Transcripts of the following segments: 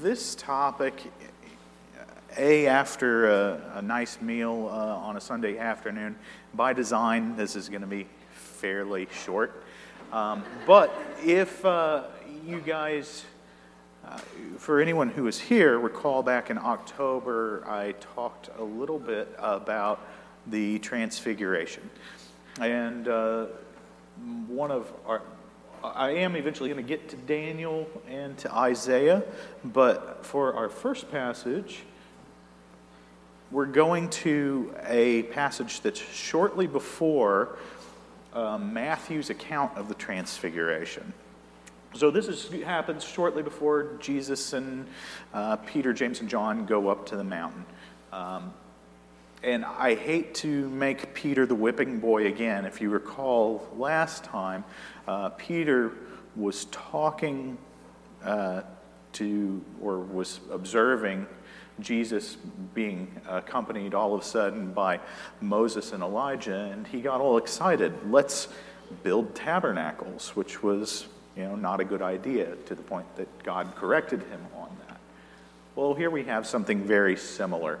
this topic, A, after a, a nice meal uh, on a Sunday afternoon, by design, this is going to be fairly short. Um, but if uh, you guys, uh, for anyone who is here, recall back in October, I talked a little bit about the Transfiguration. And uh, one of our, I am eventually going to get to Daniel and to Isaiah, but for our first passage, we're going to a passage that's shortly before uh, Matthew's account of the Transfiguration. So this is, happens shortly before Jesus and uh, Peter, James, and John go up to the mountain. Um, and I hate to make Peter the whipping boy again. If you recall last time, uh, Peter was talking uh, to, or was observing Jesus being accompanied all of a sudden by Moses and Elijah, and he got all excited. Let's build tabernacles, which was, you know, not a good idea to the point that God corrected him on that. Well, here we have something very similar.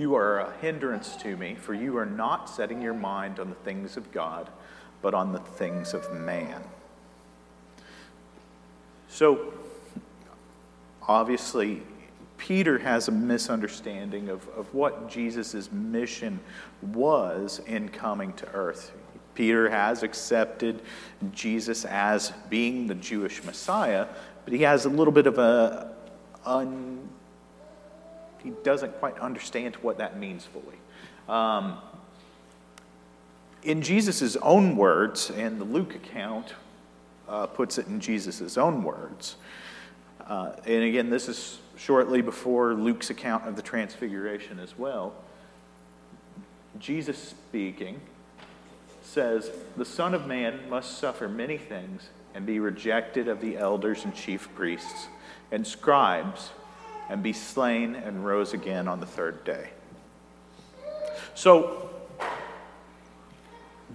You are a hindrance to me, for you are not setting your mind on the things of God, but on the things of man. So, obviously, Peter has a misunderstanding of, of what Jesus' mission was in coming to earth. Peter has accepted Jesus as being the Jewish Messiah, but he has a little bit of a un, he doesn't quite understand what that means fully. Um, in Jesus' own words, and the Luke account uh, puts it in Jesus' own words, uh, and again, this is shortly before Luke's account of the Transfiguration as well. Jesus speaking says, The Son of Man must suffer many things and be rejected of the elders and chief priests and scribes and be slain and rose again on the third day. So,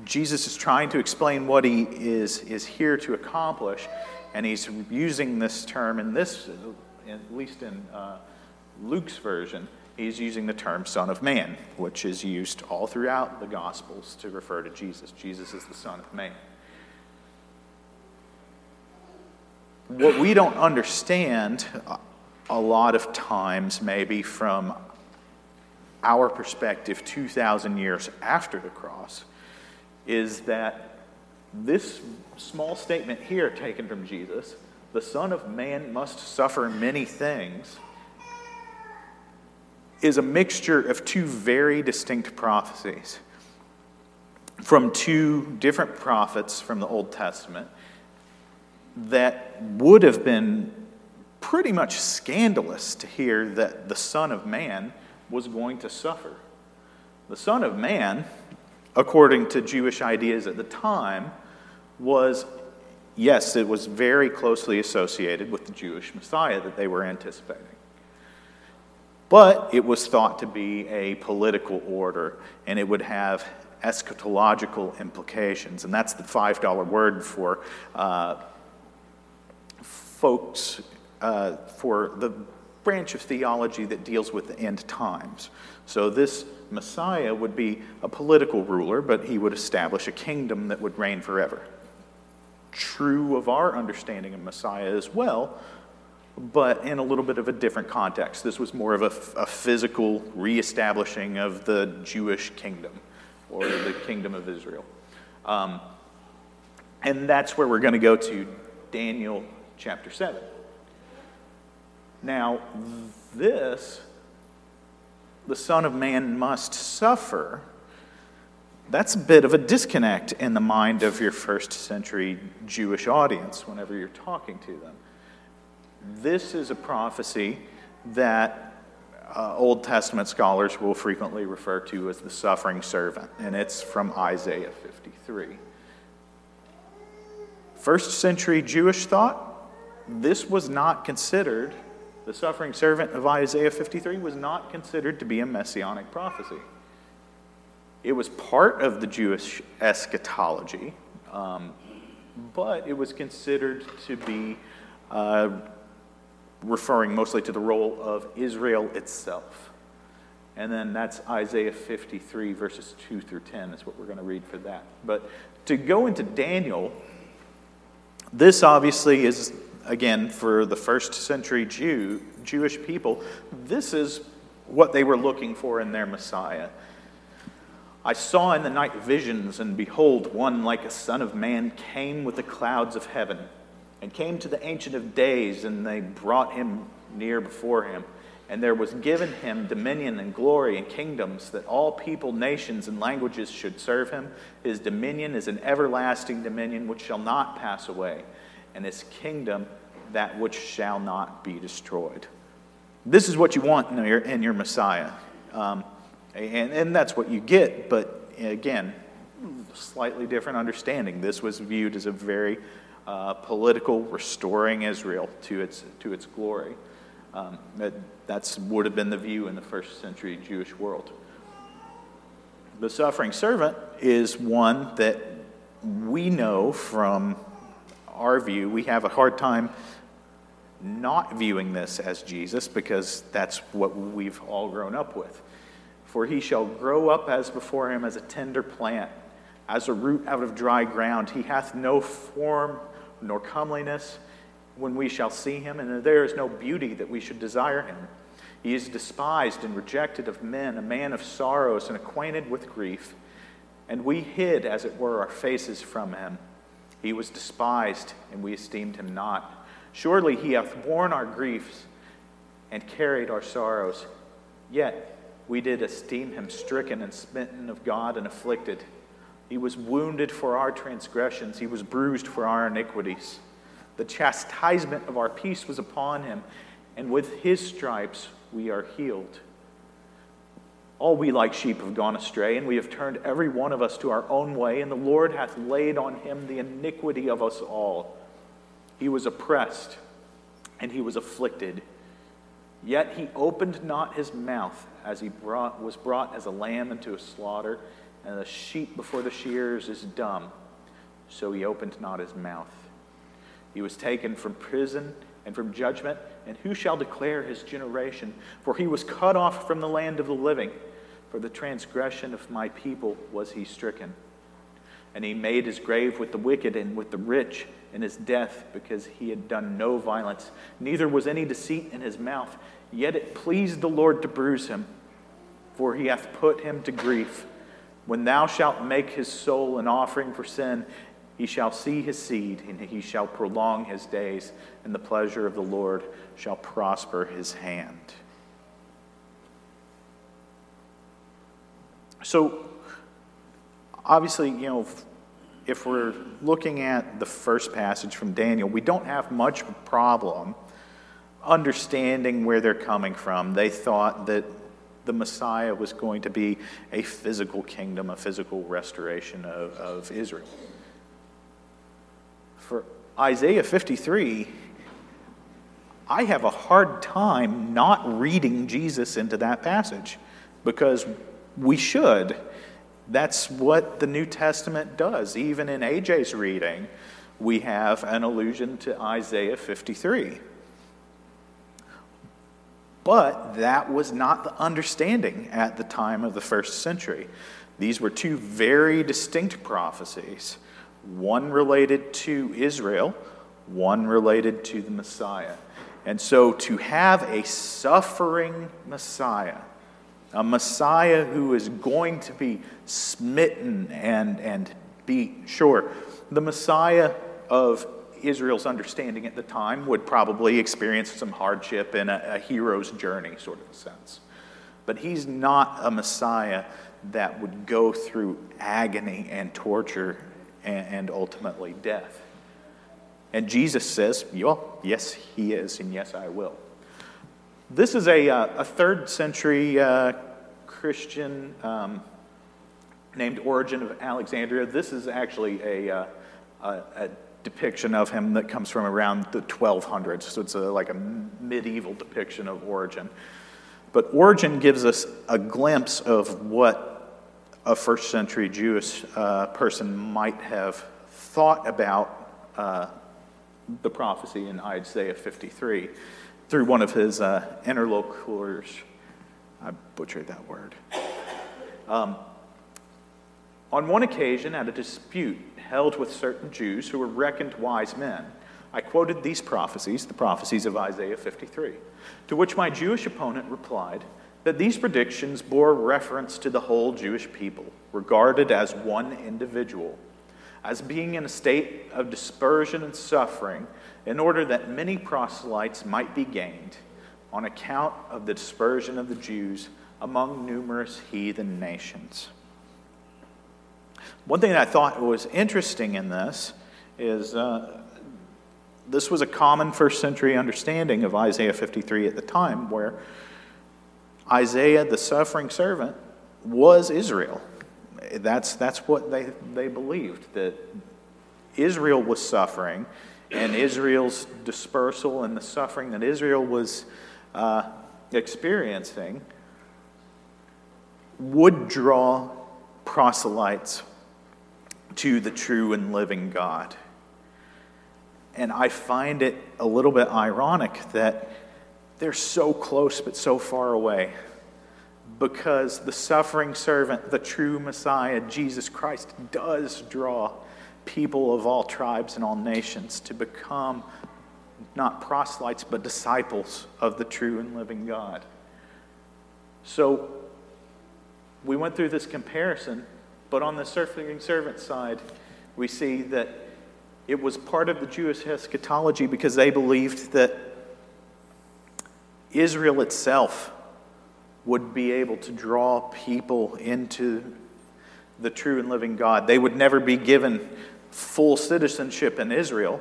Jesus is trying to explain what he is, is here to accomplish, and he's using this term in this, at least in uh, Luke's version, he's using the term Son of Man, which is used all throughout the Gospels to refer to Jesus. Jesus is the Son of Man. What we don't understand a lot of times, maybe from our perspective 2,000 years after the cross, is that this small statement here, taken from Jesus, the Son of Man must suffer many things, is a mixture of two very distinct prophecies from two different prophets from the Old Testament that would have been pretty much scandalous to hear that the Son of Man was going to suffer. The Son of Man, according to Jewish ideas at the time, was, yes, it was very closely associated with the Jewish Messiah that they were anticipating. But it was thought to be a political order, and it would have eschatological implications. And that's the $5 word for uh, folks uh, for the branch of theology that deals with the end times. So, this Messiah would be a political ruler, but he would establish a kingdom that would reign forever. True of our understanding of Messiah as well, but in a little bit of a different context. This was more of a, a physical reestablishing of the Jewish kingdom or the kingdom of Israel. Um, and that's where we're going to go to Daniel chapter 7. Now, this, the Son of Man must suffer, that's a bit of a disconnect in the mind of your first century Jewish audience whenever you're talking to them. This is a prophecy that uh, Old Testament scholars will frequently refer to as the suffering servant, and it's from Isaiah 53. First century Jewish thought, this was not considered, the suffering servant of Isaiah 53 was not considered to be a messianic prophecy. It was part of the Jewish eschatology, um, but it was considered to be uh, referring mostly to the role of Israel itself. And then that's Isaiah 53, verses 2 through 10, is what we're going to read for that. But to go into Daniel, this obviously is, again, for the first century Jew, Jewish people, this is what they were looking for in their Messiah. I saw in the night visions, and behold, one like a son of man came with the clouds of heaven and came to the Ancient of Days, and they brought him near before him. And there was given him dominion and glory and kingdoms, that all people, nations, and languages should serve him. His dominion is an everlasting dominion which shall not pass away, and his kingdom that which shall not be destroyed. This is what you want in your, in your Messiah. Um, and, and that's what you get, but again, slightly different understanding. This was viewed as a very uh, political, restoring Israel to its, to its glory. Um, that that's, would have been the view in the first century Jewish world. The suffering servant is one that we know from our view, we have a hard time not viewing this as Jesus because that's what we've all grown up with. For he shall grow up as before him as a tender plant, as a root out of dry ground. He hath no form nor comeliness when we shall see him, and there is no beauty that we should desire him. He is despised and rejected of men, a man of sorrows and acquainted with grief. And we hid, as it were, our faces from him. He was despised, and we esteemed him not. Surely he hath borne our griefs and carried our sorrows. Yet we did esteem him stricken and smitten of God and afflicted. He was wounded for our transgressions, he was bruised for our iniquities. The chastisement of our peace was upon him, and with his stripes we are healed. All we like sheep have gone astray, and we have turned every one of us to our own way, and the Lord hath laid on him the iniquity of us all. He was oppressed, and he was afflicted. Yet he opened not his mouth as he brought, was brought as a lamb into a slaughter and the sheep before the shears is dumb. So he opened not his mouth. He was taken from prison and from judgment, and who shall declare his generation? For he was cut off from the land of the living. For the transgression of my people was he stricken. And he made his grave with the wicked and with the rich in his death, because he had done no violence, neither was any deceit in his mouth. Yet it pleased the Lord to bruise him, for he hath put him to grief. When thou shalt make his soul an offering for sin, he shall see his seed, and he shall prolong his days, and the pleasure of the Lord shall prosper his hand. So, obviously, you know, if we're looking at the first passage from Daniel, we don't have much problem understanding where they're coming from. They thought that the Messiah was going to be a physical kingdom, a physical restoration of, of Israel. For Isaiah 53, I have a hard time not reading Jesus into that passage because we should. That's what the New Testament does. Even in AJ's reading, we have an allusion to Isaiah 53. But that was not the understanding at the time of the first century. These were two very distinct prophecies one related to Israel, one related to the Messiah. And so to have a suffering Messiah, a Messiah who is going to be smitten and, and beat, sure, the Messiah of Israel's understanding at the time would probably experience some hardship in a, a hero's journey, sort of a sense. But he's not a Messiah that would go through agony and torture and, and ultimately death. And Jesus says, well, yes, he is, and yes, I will. This is a, uh, a third century uh, Christian um, named Origen of Alexandria. This is actually a, uh, a, a, depiction of him that comes from around the 1200s. So it's a, like a medieval depiction of Origen. But Origen gives us a glimpse of what a first century Jewish uh, person might have thought about uh, the prophecy in Isaiah 53 through one of his uh, interlocutors. I butchered that word. Um, on one occasion, at a dispute held with certain Jews who were reckoned wise men, I quoted these prophecies, the prophecies of Isaiah 53, to which my Jewish opponent replied that these predictions bore reference to the whole Jewish people, regarded as one individual, as being in a state of dispersion and suffering, in order that many proselytes might be gained on account of the dispersion of the Jews among numerous heathen nations. One thing that I thought was interesting in this is uh, this was a common first century understanding of Isaiah 53 at the time, where Isaiah, the suffering servant, was Israel. That's, that's what they, they believed, that Israel was suffering, and Israel's dispersal and the suffering that Israel was uh, experiencing would draw proselytes to the true and living God. And I find it a little bit ironic that they're so close but so far away because the suffering servant, the true Messiah, Jesus Christ, does draw people of all tribes and all nations to become not proselytes but disciples of the true and living God. So we went through this comparison, but on the suffering servant side, we see that it was part of the Jewish eschatology because they believed that Israel itself would be able to draw people into the true and living God. They would never be given full citizenship in Israel,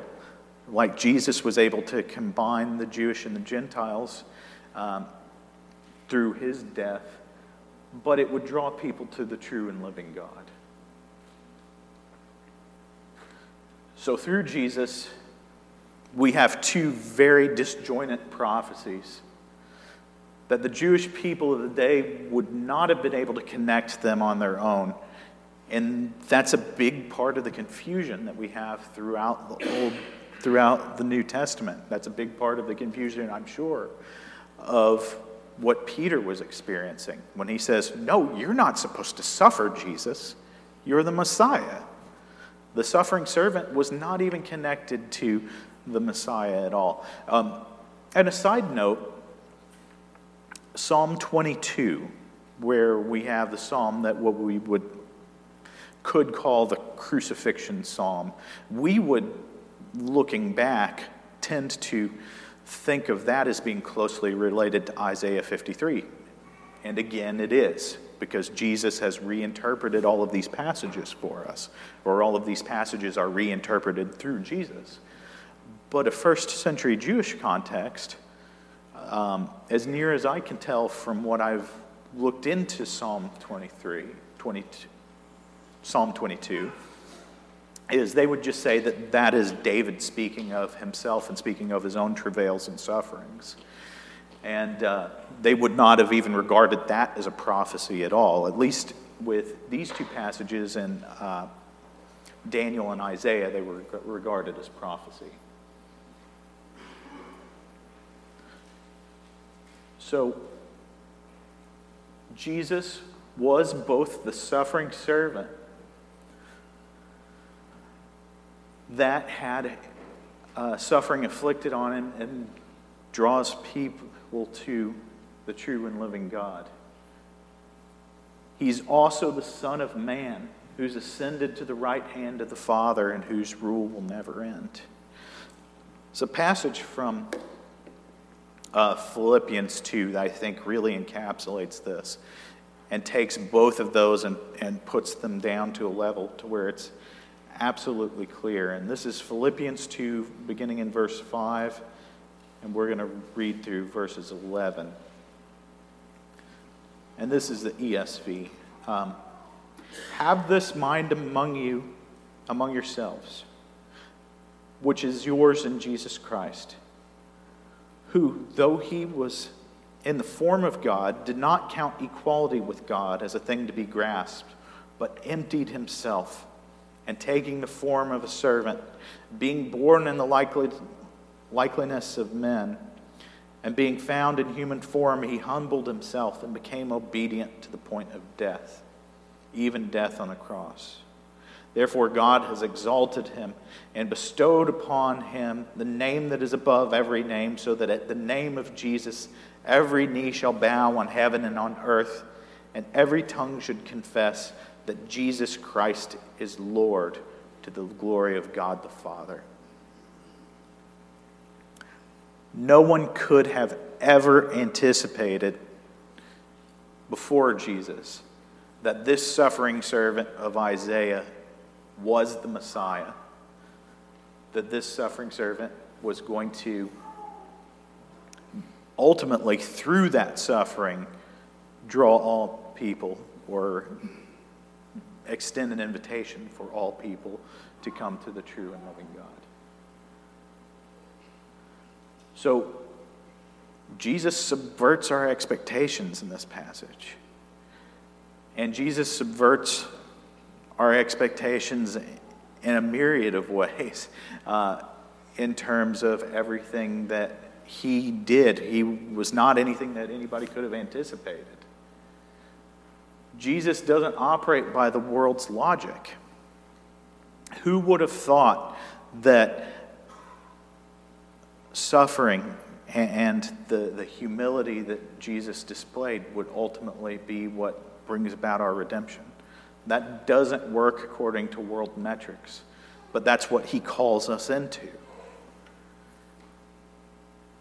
like Jesus was able to combine the Jewish and the Gentiles um, through his death, but it would draw people to the true and living God. So through Jesus, we have two very disjointed prophecies that the Jewish people of the day would not have been able to connect them on their own. And that's a big part of the confusion that we have throughout the Old, throughout the New Testament. That's a big part of the confusion, I'm sure, of what Peter was experiencing when he says, No, you're not supposed to suffer, Jesus. You're the Messiah. The suffering servant was not even connected to the Messiah at all. Um, and a side note Psalm 22, where we have the psalm that what we would could call the crucifixion psalm, we would, looking back, tend to think of that as being closely related to Isaiah 53. And again, it is because Jesus has reinterpreted all of these passages for us, or all of these passages are reinterpreted through Jesus. But a first century Jewish context, um, as near as I can tell from what I've looked into Psalm 23, 22, Psalm 22, is they would just say that that is David speaking of himself and speaking of his own travails and sufferings. And uh, they would not have even regarded that as a prophecy at all, at least with these two passages in uh, Daniel and Isaiah, they were regarded as prophecy. So, Jesus was both the suffering servant that had uh, suffering inflicted on him and draws people to the true and living God. He's also the Son of Man who's ascended to the right hand of the Father and whose rule will never end. It's a passage from uh, Philippians 2 that I think really encapsulates this and takes both of those and, and puts them down to a level to where it's absolutely clear. And this is Philippians 2, beginning in verse 5 and we're going to read through verses 11. And this is the ESV. Um, Have this mind among you, among yourselves, which is yours in Jesus Christ, who, though he was in the form of God, did not count equality with God as a thing to be grasped, but emptied himself, and taking the form of a servant, being born in the likely, likeliness of men, and being found in human form, he humbled himself and became obedient to the point of death, even death on a cross. Therefore, God has exalted him and bestowed upon him the name that is above every name, so that at the name of Jesus every knee shall bow on heaven and on earth, and every tongue should confess that Jesus Christ is Lord to the glory of God the Father. No one could have ever anticipated before Jesus that this suffering servant of Isaiah was the Messiah, that this suffering servant was going to ultimately, through that suffering, draw all people or extend an invitation for all people to come to the true and loving God. So, Jesus subverts our expectations in this passage. And Jesus subverts our expectations in a myriad of ways uh, in terms of everything that he did. He was not anything that anybody could have anticipated. Jesus doesn't operate by the world's logic. Who would have thought that suffering and the, the humility that Jesus displayed would ultimately be what brings about our redemption? That doesn't work according to world metrics, but that's what he calls us into.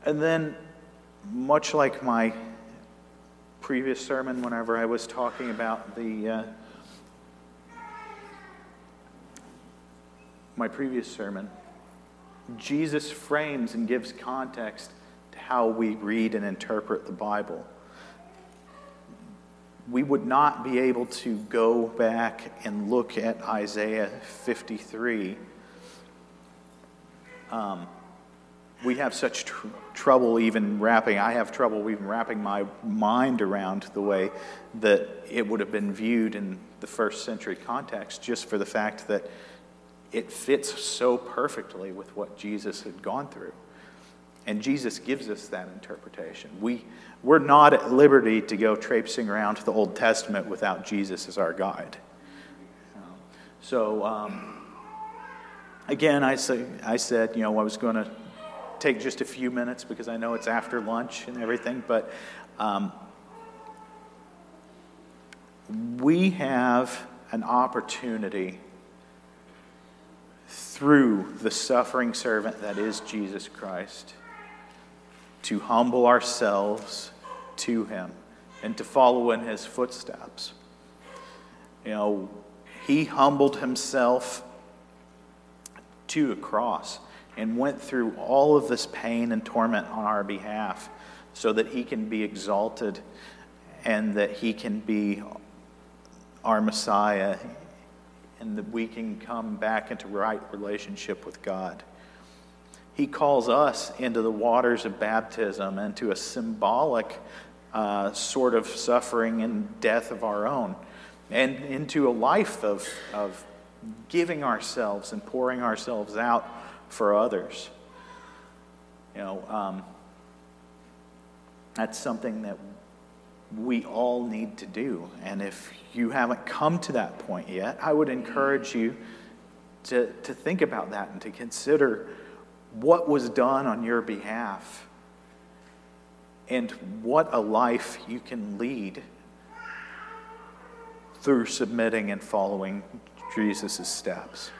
And then, much like my previous sermon, whenever I was talking about the uh, my previous sermon, Jesus frames and gives context to how we read and interpret the Bible. We would not be able to go back and look at Isaiah 53. Um, we have such tr- trouble even wrapping, I have trouble even wrapping my mind around the way that it would have been viewed in the first century context, just for the fact that it fits so perfectly with what Jesus had gone through. And Jesus gives us that interpretation. We, we're not at liberty to go traipsing around to the Old Testament without Jesus as our guide. So, um, again, I, say, I said, you know, I was going to take just a few minutes because I know it's after lunch and everything, but um, we have an opportunity through the suffering servant that is Jesus Christ to humble ourselves to him and to follow in his footsteps. You know, he humbled himself to a cross and went through all of this pain and torment on our behalf so that he can be exalted and that he can be our Messiah and that we can come back into right relationship with God. He calls us into the waters of baptism and to a symbolic uh, sort of suffering and death of our own, and into a life of, of giving ourselves and pouring ourselves out for others. You know, um, that's something that we all need to do. And if you haven't come to that point yet, I would encourage you to, to think about that and to consider what was done on your behalf and what a life you can lead through submitting and following Jesus' steps.